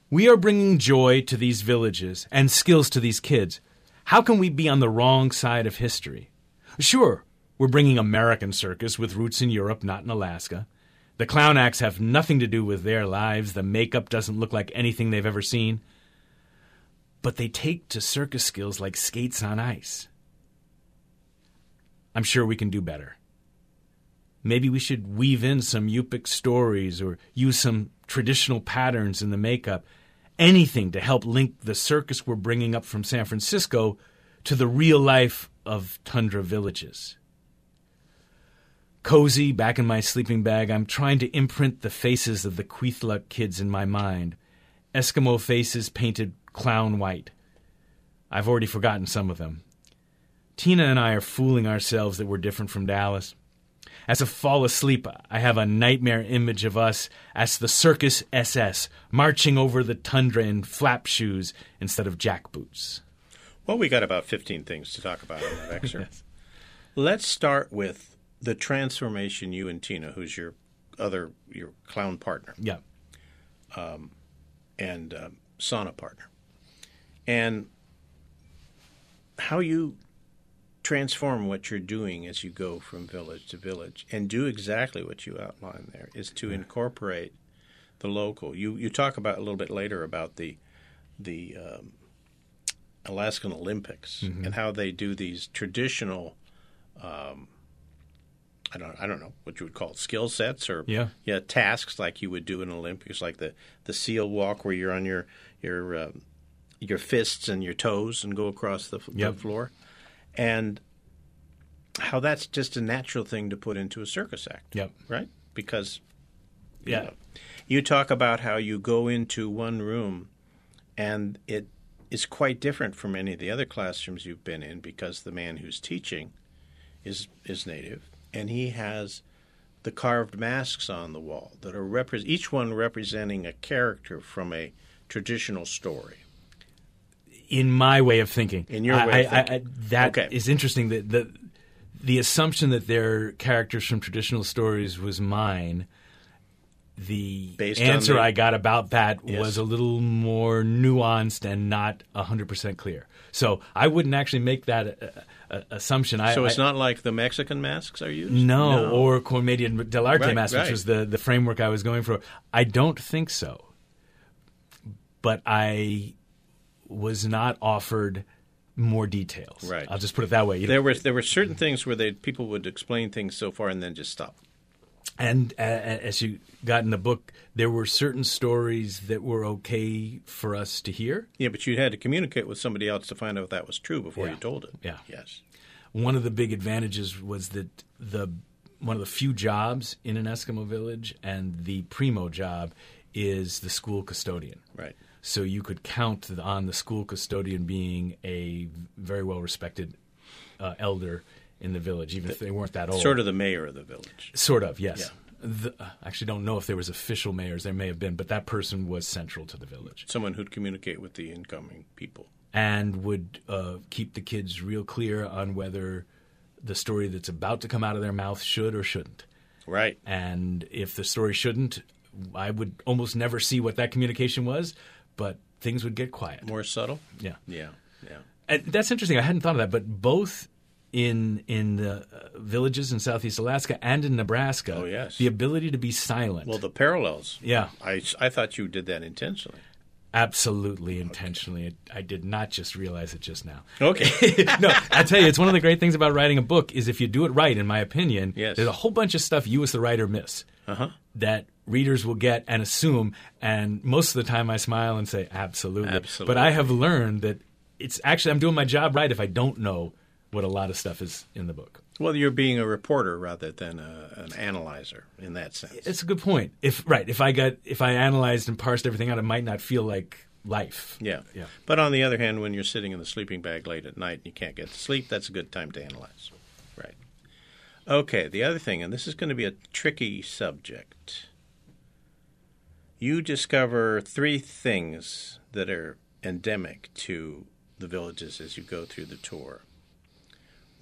We are bringing joy to these villages and skills to these kids. How can we be on the wrong side of history? Sure, we're bringing American circus with roots in Europe, not in Alaska. The clown acts have nothing to do with their lives. The makeup doesn't look like anything they've ever seen. But they take to circus skills like skates on ice. I'm sure we can do better. Maybe we should weave in some Yupik stories or use some traditional patterns in the makeup. Anything to help link the circus we're bringing up from San Francisco to the real life of tundra villages. Cozy, back in my sleeping bag, I'm trying to imprint the faces of the Kwethluk kids in my mind. Eskimo faces painted clown white. I've already forgotten some of them. Tina and I are fooling ourselves that we're different from Dallas. As I fall asleep, I have a nightmare image of us as the Circus SS marching over the tundra in flap shoes instead of jackboots. Well, we got about 15 things to talk about in that excerpt. yes. Let's start with the transformation you and Tina, who's your other your clown partner, yeah, um, and um, sauna partner, and how you transform what you're doing as you go from village to village and do exactly what you outline there is to incorporate the local. You you talk about a little bit later about the the um, Alaskan Olympics mm-hmm. and how they do these traditional um, I don't I don't know what you would call it, skill sets or yeah. yeah tasks like you would do in Olympics, like the the seal walk where you're on your your um, your fists and your toes and go across the, yep. the floor, and how that's just a natural thing to put into a circus act. Yep. Right? Because yeah. You, know, you talk about how you go into one room and it is quite different from any of the other classrooms you've been in because the man who's teaching is is native and he has the carved masks on the wall that are repre- each one representing a character from a traditional story. In my way of thinking, In your I- way I- I- that Okay. is interesting. That the the assumption that they're characters from traditional stories was mine. The Based answer the- I got about that Yes. was a little more nuanced and not hundred percent clear. So I wouldn't actually make that uh, uh, assumption. I, So it's I- not like the Mexican masks are used? No, or Commedia dell'arte Right, mask, right. which was the, the framework I was going for. I don't think so. But I was not offered more details. Right. I'll just put it that way. You know, There were there were certain things where they people would explain things so far and then just stop. And uh, as you got in the book, there were certain stories that were okay for us to hear. Yeah, but you had to communicate with somebody else to find out if that was true before Yeah. you told it. Yeah. Yes. One of the big advantages was that the one of the few jobs in an Eskimo village and the primo job is the school custodian. Right. So you could count on the school custodian being a very well respected uh, elder in the village, even if they weren't that old. Sort of the mayor of the village. Sort of, yes. Yeah. The, I actually don't know if there was official mayors. There may have been, but that person was central to the village Someone who'd communicate with the incoming people. and would uh, keep the kids real clear on whether the story that's about to come out of their mouth should or shouldn't. Right. And if the story shouldn't, I would almost never see what that communication was, but things would get quiet. More subtle? Yeah. Yeah. Yeah. And that's interesting. I hadn't thought of that, but both in in the uh, villages in southeast Alaska and in Nebraska, Oh, yes. the ability to be silent. Well, the parallels. yeah, I, I thought you did that intentionally. absolutely intentionally. I did not just realize it just now. Okay. no, I tell you, it's one of the great things about writing a book is if you do it right. In my opinion, Yes. there's a whole bunch of stuff you as the writer miss Uh-huh. that readers will get and assume. And most of the time, I smile and say, "Absolutely." Absolutely. But I have learned that it's actually I'm doing my job right if I don't know what a lot of stuff is in the book. well, you're being a reporter rather than a, an analyzer in that sense. It's a good point. If right, if I got if I analyzed and parsed everything out, it might not feel like life. yeah. Yeah. But on the other hand, when you're sitting in the sleeping bag late at night and you can't get to sleep, that's a good time to analyze. Right. Okay, the other thing, and this is going to be a tricky subject. You discover three things that are endemic to the villages as you go through the tour.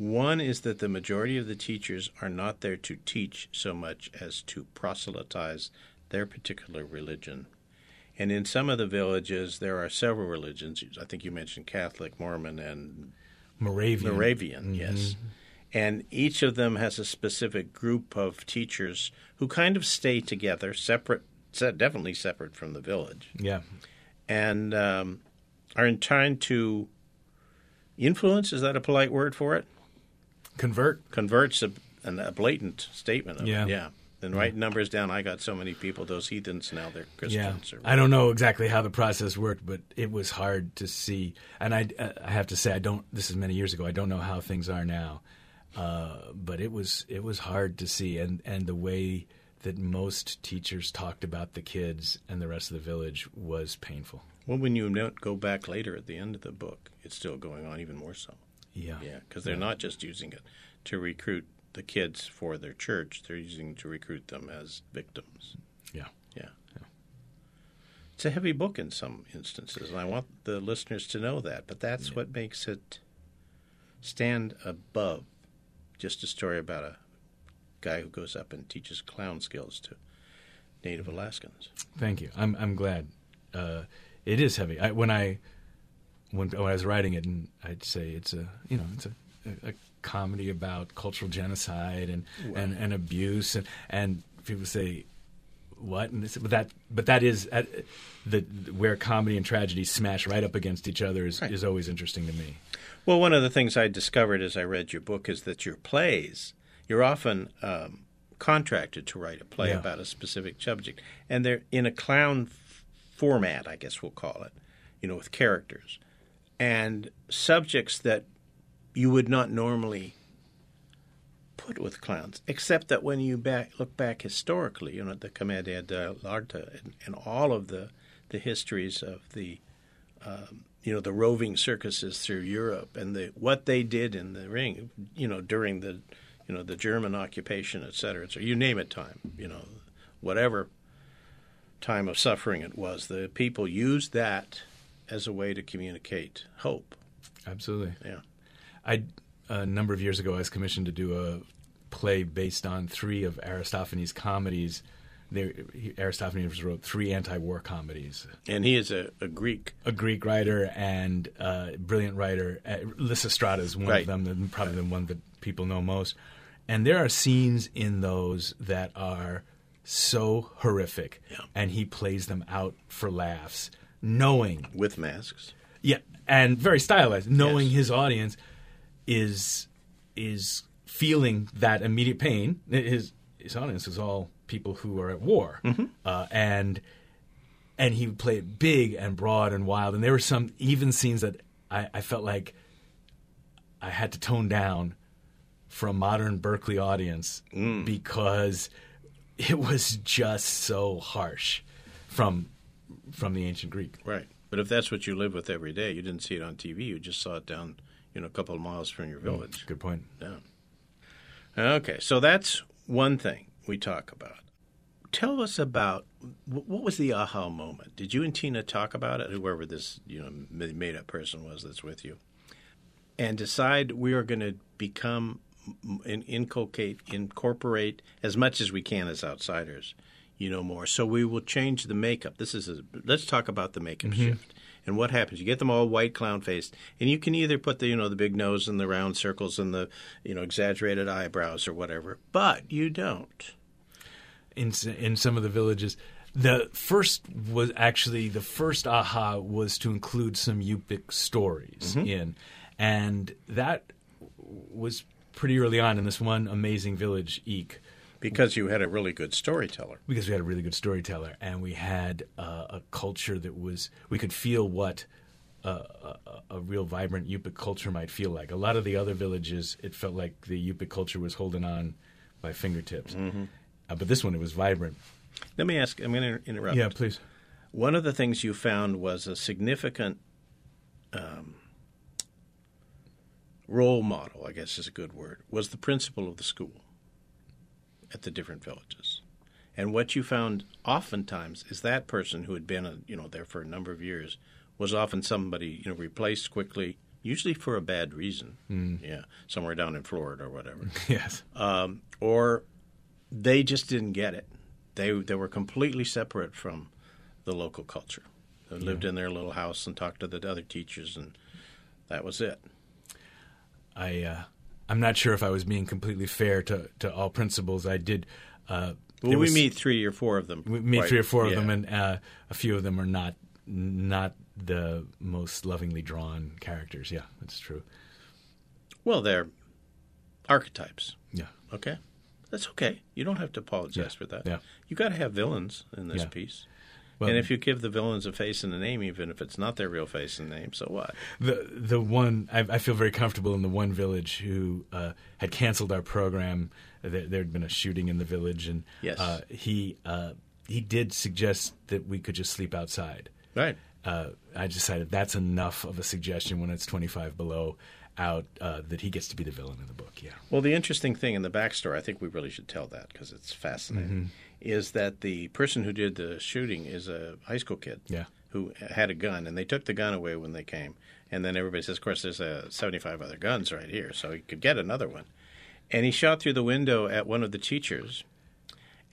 One is that the majority of the teachers are not there to teach so much as to proselytize their particular religion. And in some of the villages, there are several religions. I think you mentioned Catholic, Mormon, and Moravian. Moravian, yes. And each of them has a specific group of teachers who kind of stay together, separate, definitely separate from the village, Yeah. and um, are in trying to influence. Is that a polite word for it? Convert. Converts a, an, a blatant statement. Of Yeah. It. Yeah. Then write numbers down. I got so many people. Those heathens now they're Yeah, Christians. Or, I don't know exactly how the process worked, but it was hard to see. And I, uh, I have to say, I don't. This is many years ago. I don't know how things are now, uh, but it was it was hard to see, and and the way that most teachers talked about the kids and the rest of the village was painful. Well, when you go back later at the end of the book, it's still going on even more so. Yeah, Yeah, because they're not just using it to recruit the kids for their church; they're using to recruit them as victims. yeah. Yeah. It's a heavy book in some instances, and I want the listeners to know that. But that's what makes it stand above just a story about a guy who goes up and teaches clown skills to Native Alaskans. Thank you. I'm I'm glad. Uh, it is heavy. I, when I when, when I was writing it, and I'd say it's a you know it's a, a, a comedy about cultural genocide and and, and abuse, and and people say what and this, but that but that is uh, the where comedy and tragedy smash right up against each other is, Right. is always interesting to me. Well, one of the things I discovered as I read your book is that your plays, you're often um, contracted to write a play Yeah. about a specific subject, and they're in a clown f- format, I guess we'll call it, you know, with characters and subjects that you would not normally put with clowns, except that when you back, look back historically, you know, the Commedia dell'arte and, and all of the the histories of the um, you know the roving circuses through Europe and the what they did in the ring, you know, during the you know, the German occupation, et cetera, et cetera. You name it, time, you know, whatever time of suffering it was, the people used that as a way to communicate hope. Absolutely. Yeah. I a number of years ago I was commissioned to do a play based on three of Aristophanes' comedies. They, Aristophanes wrote three anti-war comedies. And he is a, a Greek. A Greek writer and a brilliant writer. Uh, Lysistrata is one Right. of them, probably the one that people know most. And there are scenes in those that are so horrific, Yeah. and he plays them out for laughs, knowing with masks. yeah, and very stylized, knowing Yes. his audience is is feeling that immediate pain. His his audience is all people who are at war, uh, and and he would play it big and broad and wild. And there were some even scenes that I, I felt like I had to tone down for a modern Berkeley audience because it was just so harsh from from the ancient Greek. Right. But if that's what you live with every day, you didn't see it on TV. You just saw it down, you know, a couple of miles from your mm, village. Good point. Yeah. Okay, so that's one thing we talk about. Tell us about what was the aha moment? Did you and Tina talk about it? Whoever this you know made up person was that's with you, and decide we are going to become in, inculcate incorporate as much as we can as outsiders, you know more. So we will change the makeup. This is a, let's talk about the makeup mm-hmm. shift. And what happens? You get them all white, clown faced, and you can either put the you know the big nose and the round circles and the you know exaggerated eyebrows or whatever, but you don't. in in some of the villages. The first was actually the first aha was to include some Yupik stories mm-hmm. in, and that was pretty early on in this one amazing village, Eek, Because you had a really good storyteller. because we had a really good storyteller and we had uh, a culture that was we could feel what uh, a, a real vibrant Yupik culture might feel like. A lot of the other villages, it felt like the Yupik culture was holding on by fingertips, uh, but this one it was vibrant. Let me ask. I'm going to interrupt. Yeah, please. One of the things you found was a significant um, role model. I guess is a good word. Was the principal of the school at the different villages, and what you found oftentimes is that person who had been, uh, you know, there for a number of years was often somebody you know replaced quickly, usually for a bad reason. Yeah, somewhere down in Florida or whatever. Yes. um, or they just didn't get it. They they were completely separate from the local culture. They lived in their little house and talked to the other teachers, and that was it. I uh, I'm not sure if I was being completely fair to, to all principals. I did. Uh, Well, we was- meet three or four of them. we meet three or four of them, and uh, a few of them are not not the most lovingly drawn characters. Yeah, that's true. well, they're archetypes. Yeah, Okay, that's okay. You don't have to apologize Yeah, for that. yeah. You got to have villains in this Yeah. piece. Well- and if you give the villains a face and a name, even if it's not their real face and name, so what? the the one I, I feel very comfortable in the one village who uh, had canceled our program. There had been a shooting in the village, and Yes. uh, he uh, he did suggest that we could just sleep outside. Right. uh, I decided that's enough of a suggestion when it's 25 below out uh, that he gets to be the villain in the book. Yeah. Well, the interesting thing in the backstory, I think we really should tell that because it's fascinating, Mm-hmm. Is that the person who did the shooting is a high school kid Yeah. who had a gun, and they took the gun away when they came. And then everybody says, of course, there's uh, 75 other guns right here, so he could get another one. And he shot through the window at one of the teachers,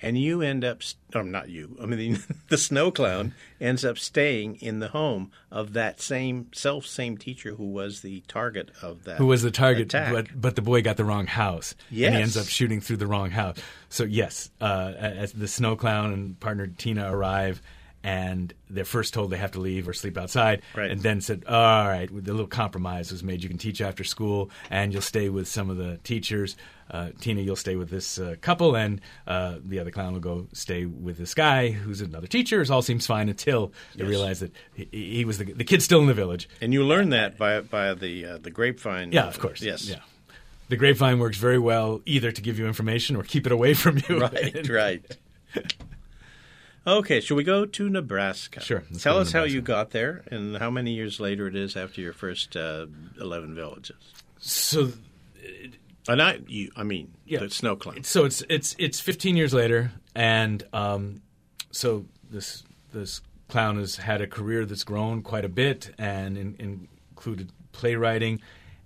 and you end up, or not you, I mean, the snow clown ends up staying in the home of that same self same teacher who was the target of that. Who was the target, attack. but but the boy got the wrong house, and he ends up shooting through the wrong house. So yes, uh, as the snow clown and partner Tina arrive, and they're first told they have to leave or sleep outside, Right. and then said, "All right, the little compromise was made. You can teach after school, and you'll stay with some of the teachers. Uh, Tina, you'll stay with this uh, couple, and uh, the other clown will go stay with this guy who's another teacher. It all seems fine until they realize that he, he was the, the kid's still in the village." And you learn that by by the uh, the grapevine. Yeah, of course. Yes. Yeah. The grapevine works very well either to give you information or keep it away from you. Right. right. Okay, shall we go to Nebraska? Sure, Tell us how you got there and how many years later it is after your first uh, eleven villages. So, And I, you, I mean, Yeah. the snow clown. so it's it's it's 15 years later, and um, so this this clown has had a career that's grown quite a bit, and in, included playwriting,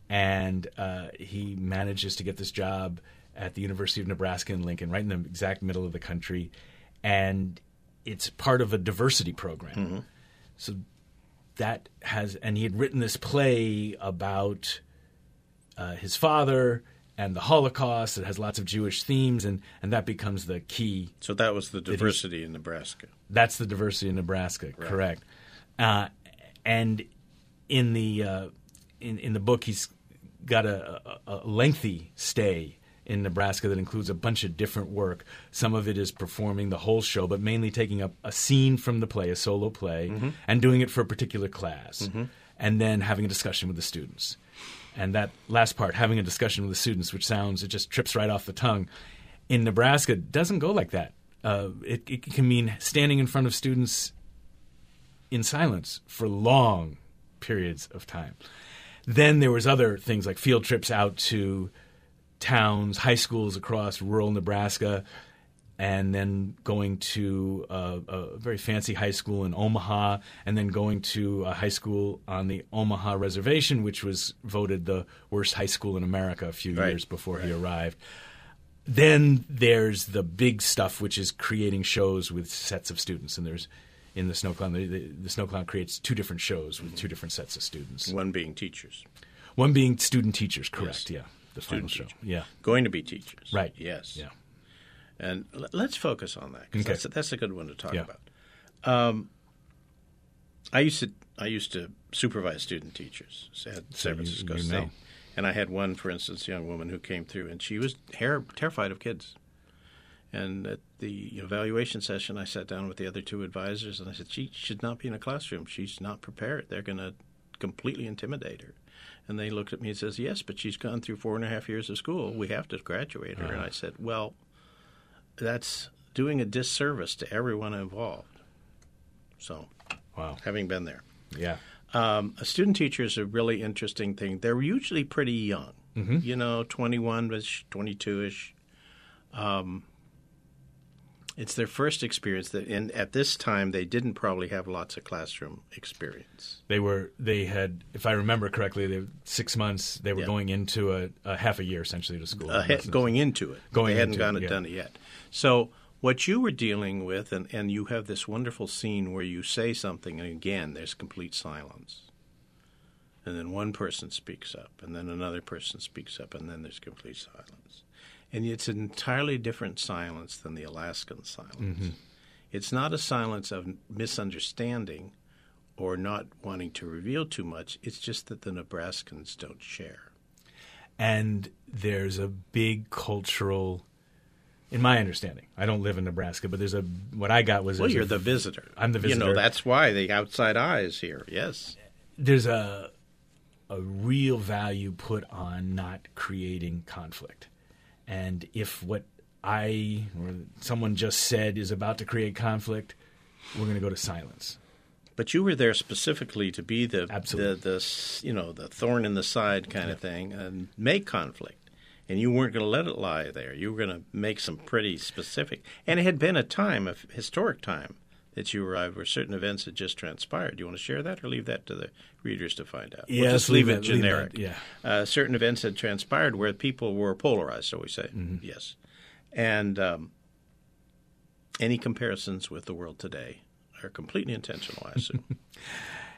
and uh, he manages to get this job at the University of Nebraska in Lincoln, right in the exact middle of the country, and it's part of a diversity program. So that has, and he had written this play about uh, his father and the Holocaust. It has lots of Jewish themes, and, and that becomes the key. So that was the diversity in Nebraska. That's the diversity in Nebraska, correct? Uh, and in the uh, in in the book, he's got a, a, a lengthy stay in Nebraska that includes a bunch of different work. Some of it is performing the whole show, but mainly taking up a scene from the play, a solo play, and doing it for a particular class, and then having a discussion with the students. And that last part, having a discussion with the students, which sounds it just trips right off the tongue, in Nebraska doesn't go like that. Uh, it, it can mean standing in front of students in silence for long periods of time. Then there was other things like field trips out to towns, high schools across rural Nebraska, and then going to a, a very fancy high school in Omaha, and then going to a high school on the Omaha reservation, which was voted the worst high school in America a few Right. years before he arrived. Then there's the big stuff, which is creating shows with sets of students, and there's in the Snow Clown, the, the, the Snow Clown creates two different shows with two different sets of students. One being teachers, One being student teachers, correct? Yes. Yeah, the final Student show. teachers. Yeah, going to be teachers. right. Yes. Yeah. And l- let's focus on that 'cause Okay. that's, that's a good one to talk Yeah. about. Um, I used to I used to supervise student teachers at So San you- Francisco you State, know. and I had one, for instance, young woman who came through, and she was ter- terrified of kids. And at the evaluation session, I sat down with the other two advisors, and I said, "She should not be in a classroom. She's not prepared. They're going to completely intimidate her." And they looked at me and says, "Yes, but she's gone through four and a half years of school. We have to graduate her." And I said, "Well, that's doing a disservice to everyone involved." So, Wow. having been there, Yeah. um, a student teacher is a really interesting thing. They're usually pretty young, you know, 21 ish, 22 ish. Um, it's their first experience, that, and at this time, they didn't probably have lots of classroom experience. They were. They had, if I remember correctly, they six months. They were Yeah. going into a, a half a year essentially to school. Uh, going into it, Going they hadn't gone it, yeah. done it yet. So, what you were dealing with, and, and you have this wonderful scene where you say something, and again, there's complete silence. And then one person speaks up, and then another person speaks up, and then there's complete silence. And it's an entirely different silence than the Alaskan silence. Mm-hmm. It's not a silence of misunderstanding or not wanting to reveal too much. It's just that the Nebraskans don't share. and there's a big cultural. In my understanding, I don't live in Nebraska, but there's a what I got was Well, you're a- the visitor. I'm the visitor. You know, that's why the outside eyes here. Yes. there's a a real value put on not creating conflict. And if what I or someone just said is about to create conflict, we're going to go to silence. But you were there specifically to be the Absolutely. the, the you know the thorn in the side kind of thing and make conflict, and you weren't going to let it lie there. You were going to make some pretty specific. And it had been a time, a historic time, that you arrived where certain events had just transpired. Do you want to share that, or leave that to the readers to find out? We'll Yes, just leave, leave it it- leave that, generic. yeah. uh, certain events had transpired where people were polarized, so we say. Mm-hmm. Yes, and um, any comparisons with the world today are completely intentional. I assume.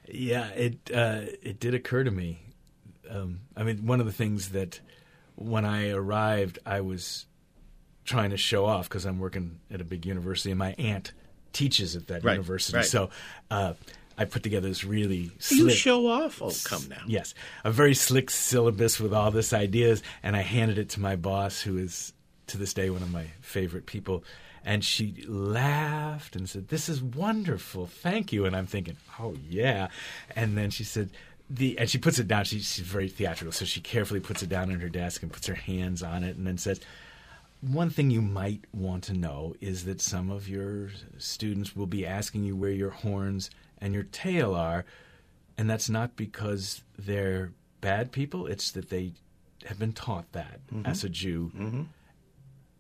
Yeah, it uh, it did occur to me. Um, I mean, one of the things that when I arrived, I was trying to show off because I'm working at a big university, and my aunt teaches at that Right, university. right. So uh, I put together this really You show off. Oh, come now. Yes, a very slick syllabus with all this ideas, and I handed it to my boss, who is to this day one of my favorite people. And she laughed and said, "This is wonderful, thank you." And I'm thinking, "Oh yeah." And then she said, "The," and she puts it down. She, she's very theatrical, so she carefully puts it down on her desk and puts her hands on it, and then says, one thing you might want to know is that some of your students will be asking you where your horns and your tail are, and that's not because they're bad people, it's that they have been taught that Mm-hmm. as a Jew.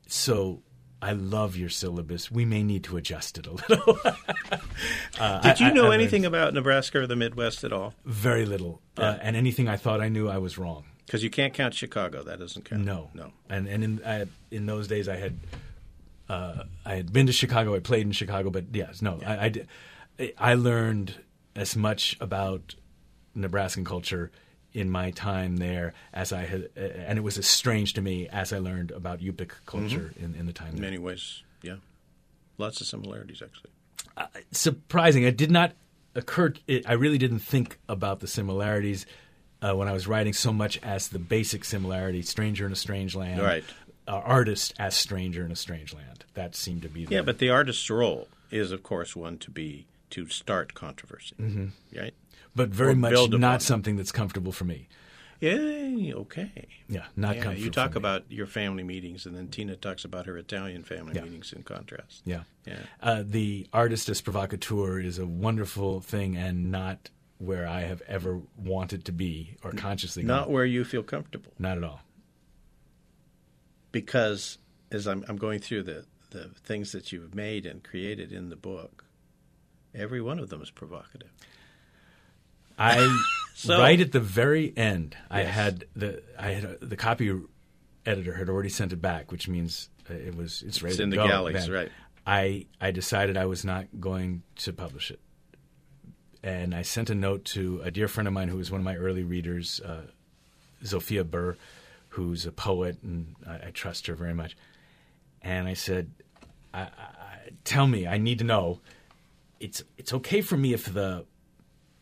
So I love your syllabus. We may need to adjust it a little. Uh, Did you I- I- know I learned anything about Nebraska or the Midwest at all? Very little. Uh, and anything I thought I knew, I was wrong. Because you can't count Chicago. That doesn't count. No, No. And and in I, in those days, I had uh, I had been to Chicago. I played in Chicago, but yes, no, I, I did- I learned as much about Nebraskan culture in my time there as I had, uh, and it was as strange to me as I learned about Yupik culture in, in the time In there. many ways, yeah. Lots of similarities, actually. surprising. It did not occur. It, I really didn't think about the similarities uh, when I was writing so much as the basic similarity: stranger in a strange land, Right. Uh, artist as stranger in a strange land. That seemed to be the, Yeah, but the artist's role is, of course, one to be to start controversy, right? but very or much not something that's comfortable for me. Yeah, okay. Yeah, not Yeah, comfortable. you talk about your family meetings, and then Tina talks about her Italian family Yeah. meetings in contrast. yeah. Yeah. Uh, the artist as provocateur is a wonderful thing, and not where I have ever wanted to be or consciously Not gone. where you feel comfortable. not at all. because as I'm, I'm going through the, the things that you've made and created in the book, every one of them is provocative. I So- right at the very end, I had the I had a, the copy editor had already sent it back, which means uh, it was it's ready It's to in the go galleys, then. right. I I decided I was not going to publish it, and I sent a note to a dear friend of mine who was one of my early readers, uh, Zofia Burr, who's a poet, and I, I trust her very much. And I said, I, I, "Tell me, I need to know. It's it's okay for me if the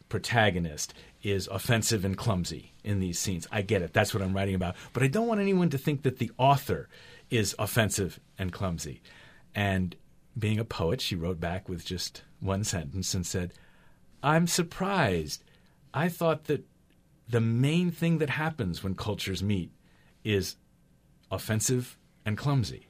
protagonist is offensive and clumsy in these scenes. I get it. That's what I'm writing about. But I don't want anyone to think that the author is offensive and clumsy. And being a poet, she wrote back with just one sentence and said, I'm surprised. I thought that the main thing that happens when cultures meet is offensive and clumsy.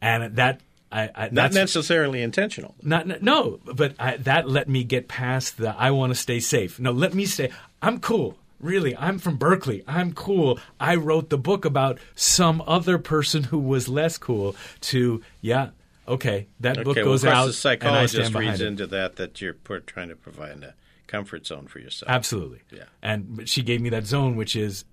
And that I, I Not that's, necessarily intentional. not no, but I, that let me get past the I want to stay safe. No, let me stay. I'm cool. Really, I'm from Berkeley. I'm cool. I wrote the book about some other person who was less cool. To yeah, okay, that book goes well, out, the I psychologist reads it. into that that you're put, trying to provide a comfort zone for yourself. Absolutely. Yeah. And but she gave me that zone, which is,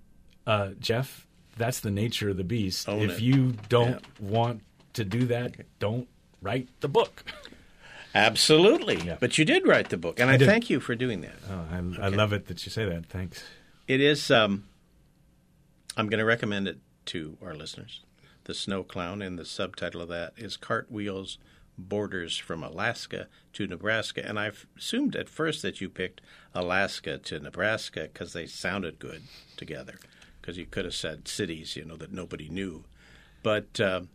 uh, Jeff, that's the nature of the beast. Own if it. you don't Yeah. want to do that, don't write the book. Absolutely. Yeah. But you did write the book, and I, did. thank you for doing that. Oh, I, I love it that you say that. Thanks. It is. Um, I'm going to recommend it to our listeners. The Snow Clown, and the subtitle of that is Cartwheels Borders from Alaska to Nebraska. And I assumed at first that you picked Alaska to Nebraska because they sounded good together. Because you could have said cities, you know, that nobody knew. But um,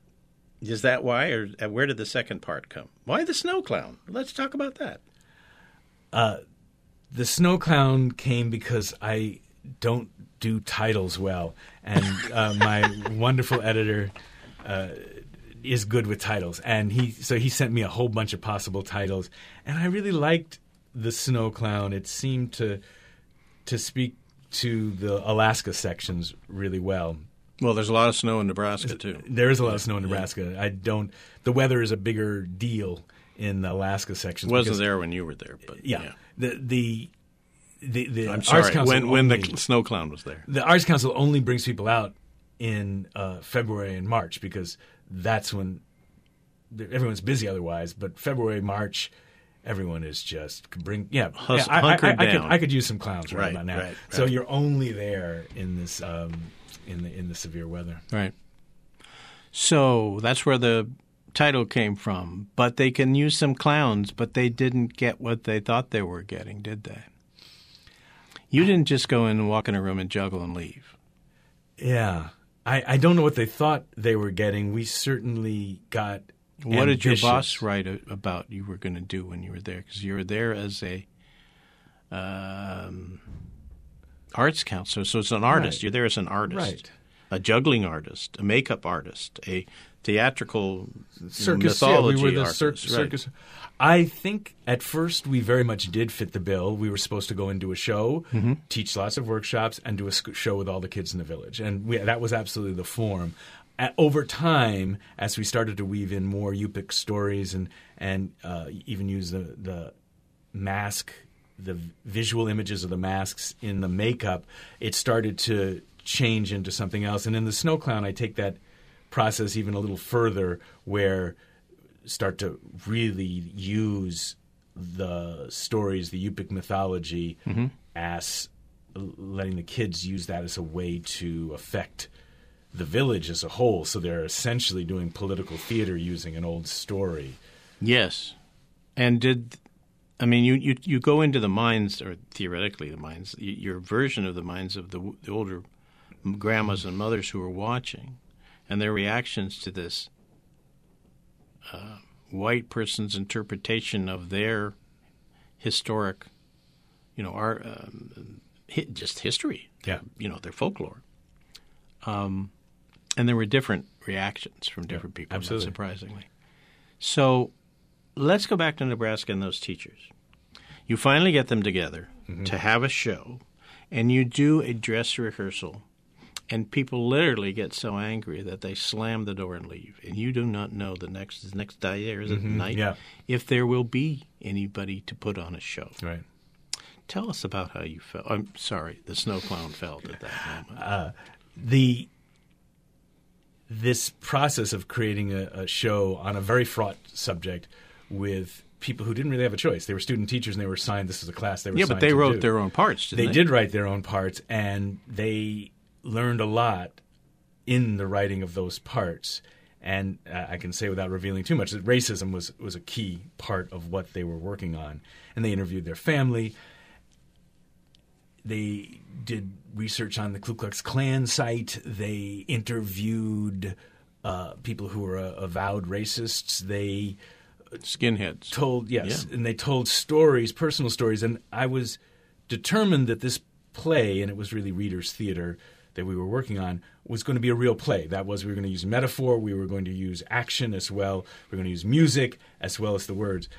is that why, or uh, where did the second part come? Why the Snow Clown? Let's talk about that. the snow clown came because I don't do titles well, and uh, my wonderful editor uh, is good with titles, and he so he sent me a whole bunch of possible titles, and I really liked the snow clown. It seemed to to speak to the Alaska sections really well. Well, there's a lot of snow in Nebraska, too. There is a lot of snow in Nebraska. I don't. The weather is a bigger deal in the Alaska sections. Wasn't there when you were there, but Yeah. The the the, the I'm Arts sorry. Council When when the snow clown was there. the Arts Council only brings people out in uh, February and March because that's when everyone's busy otherwise. But February, March, everyone is just bring yeah. Hus- yeah I, I, I, I could. I could use some clowns right, Right, about now. right, So you're only there in this um, in the in the severe weather. Right. So that's where the title came from. But they can use some clowns, but they didn't get what they thought they were getting, did they? You didn't just go in and walk in a room and juggle and leave. Yeah. I, I don't know what they thought they were getting. We certainly got. What did your boss write about you were going to do when you were there? Because you were there as a um, arts counselor, so it's an artist. Right. You're there as an artist. Right. a juggling artist, a makeup artist, a theatrical circus. mythology yeah, we were the cir- right. circus. I think at first we very much did fit the bill. We were supposed to go and do a show, Mm-hmm. teach lots of workshops, and do a sc- show with all the kids in the village, and we, that was absolutely the form. A over time, as we started to weave in more Yupik stories and and uh, even use the the mask, the visual images of the masks in the makeup, it started to change into something else. And in the Snow Clown, I take that process even a little further, where start to really use the stories, the Yupik mythology, mm-hmm. as letting the kids use that as a way to affect the village as a whole. So they're essentially doing political theater using an old story. Yes, and did I mean you, you you go into the minds or theoretically the minds your version of the minds of the, the older grandmas and mothers who are watching, and their reactions to this uh, white person's interpretation of their historic, you know, our um, hi- just history, Yeah. you know, their folklore. Um, and there were different reactions from different people, not absolutely. surprisingly. So let's go back to Nebraska and those teachers. You finally get them together to have a show, and you do a dress rehearsal, and people literally get so angry that they slam the door and leave, and you do not know the next the next day or is it mm-hmm. night yeah. if there will be anybody to put on a show. Right. Tell us about how you felt. I'm sorry, the snow clown felt at that moment. Uh, the this process of creating a, a show on a very fraught subject with people who didn't really have a choice. They were student teachers and they were assigned this is a class they were yeah, but they wrote do. their own parts. They they, did write their own parts and they learned a lot in the writing of those parts. And uh, I can say without revealing too much that racism was was a key part of what they were working on. And they interviewed their family. They did research on the Ku Klux Klan site. They interviewed uh, people who were uh, avowed racists. They Skinheads. told yes, Yeah. and they told stories, personal stories, and I was determined that this play, and it was really readers' theater that we were working on, was going to be a real play. That was we were going to use metaphor, we were going to use action as well, we were going to use music as well as the words,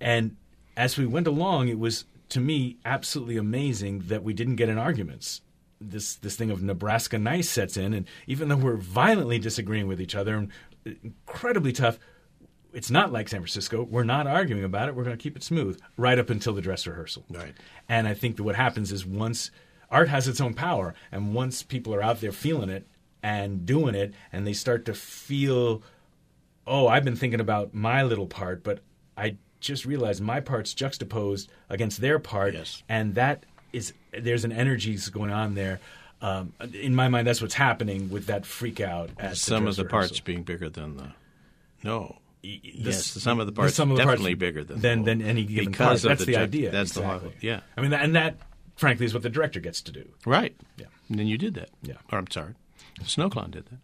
and as we went along, it was to me absolutely amazing that we didn't get in arguments. This this thing of Nebraska nice sets in, and even though we're violently disagreeing with each other and uh, incredibly tough, it's not like San Francisco. We're not arguing about it. We're going to keep it smooth right up until the dress rehearsal. Right. And I think that what happens is once art has its own power, and once people are out there feeling it and doing it, and they start to feel, oh, I've been thinking about my little part, but I just realized my part's juxtaposed against their part, Yes. and that is there's an energy going on there. Um, in my mind, that's what's happening with that freak out. At the Some of the parts being bigger than the. No. the- yes, some of the parts some of the definitely parts bigger than than, the than any given Because part. of That's the the, idea. that's the whole- yeah. I mean, and that, frankly, is what the director gets to do. Right. Yeah. And then you did that. Yeah. Or I'm sorry. Snow Clown did that.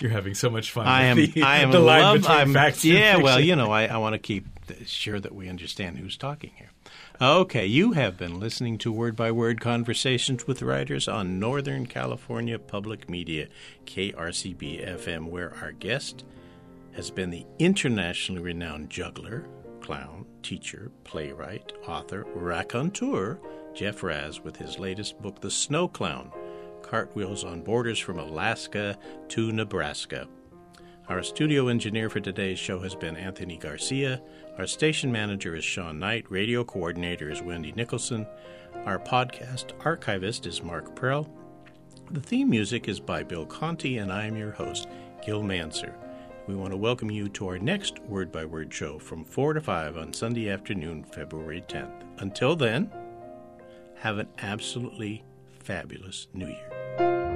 You're having so much fun. I am. the, I am. the line love, I'm, facts yeah. Well, you know, I, I want to keep sure that we understand who's talking here. Okay, you have been listening to Word by Word conversations with writers on Northern California Public Media, KRCB FM, where our guest has been the internationally renowned juggler, clown, teacher, playwright, author, raconteur, Jeff Raz, with his latest book, The Snow Clown Cartwheels on Borders from Alaska to Nebraska. Our studio engineer for today's show has been Anthony Garcia. Our station manager is Sean Knight. Radio coordinator is Wendy Nicholson. Our podcast archivist is Mark Prell. The theme music is by Bill Conti, and I am your host, Gil Mansergh. We want to welcome you to our next Word by Word show from 4 to 5 on Sunday afternoon, February 10th. Until then, have an absolutely fabulous New Year.